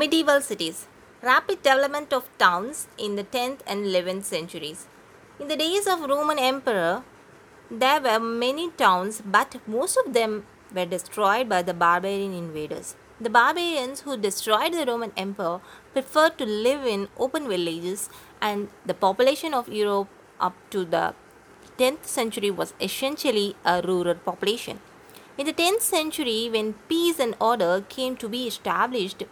Medieval cities. Rapid development of towns in the 10th and 11th centuries. In the days of Roman Emperor, there were many towns, but most of them were destroyed by the barbarian invaders. The barbarians who destroyed the Roman Empire preferred to live in open villages, and the population of Europe up to the 10th century was essentially a rural population. In the 10th century, when peace and order came to be established,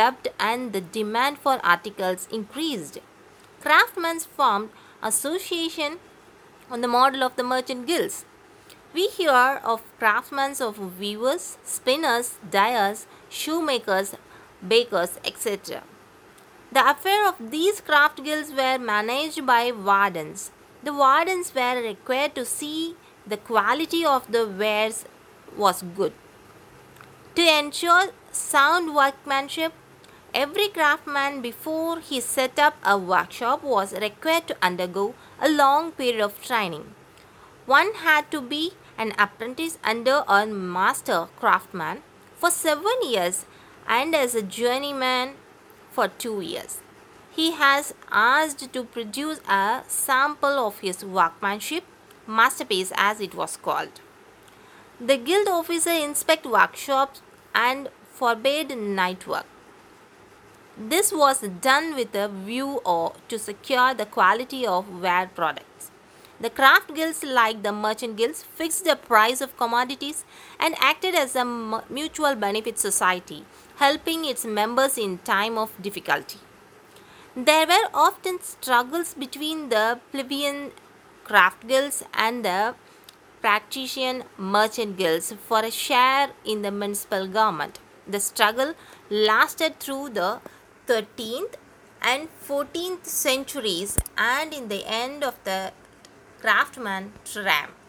developed and the demand for articles increased. Craftsmen formed association on the model of the merchant guilds. We hear of craftsmen of weavers, spinners, dyers, shoemakers, bakers, etc. The affair of these craft guilds were managed by wardens. The wardens were required to see the quality of the wares was good. To ensure sound workmanship, every craftsman before he set up a workshop was required to undergo a long period of training. One had to be an apprentice under a master craftsman for seven years and as a journeyman for two years. He has asked to produce a sample of his workmanship, masterpiece as it was called. The guild officer inspect workshops and forbade night work. This was done with a view or to secure the quality of ware products. The craft guilds, like the merchant guilds, fixed the price of commodities and acted as a mutual benefit society, helping its members in time of difficulty. There were often struggles between the plebeian craft guilds and the patrician merchant guilds for a share in the municipal government. The struggle lasted through the 13th and 14th centuries and in the end of the craftsman tram.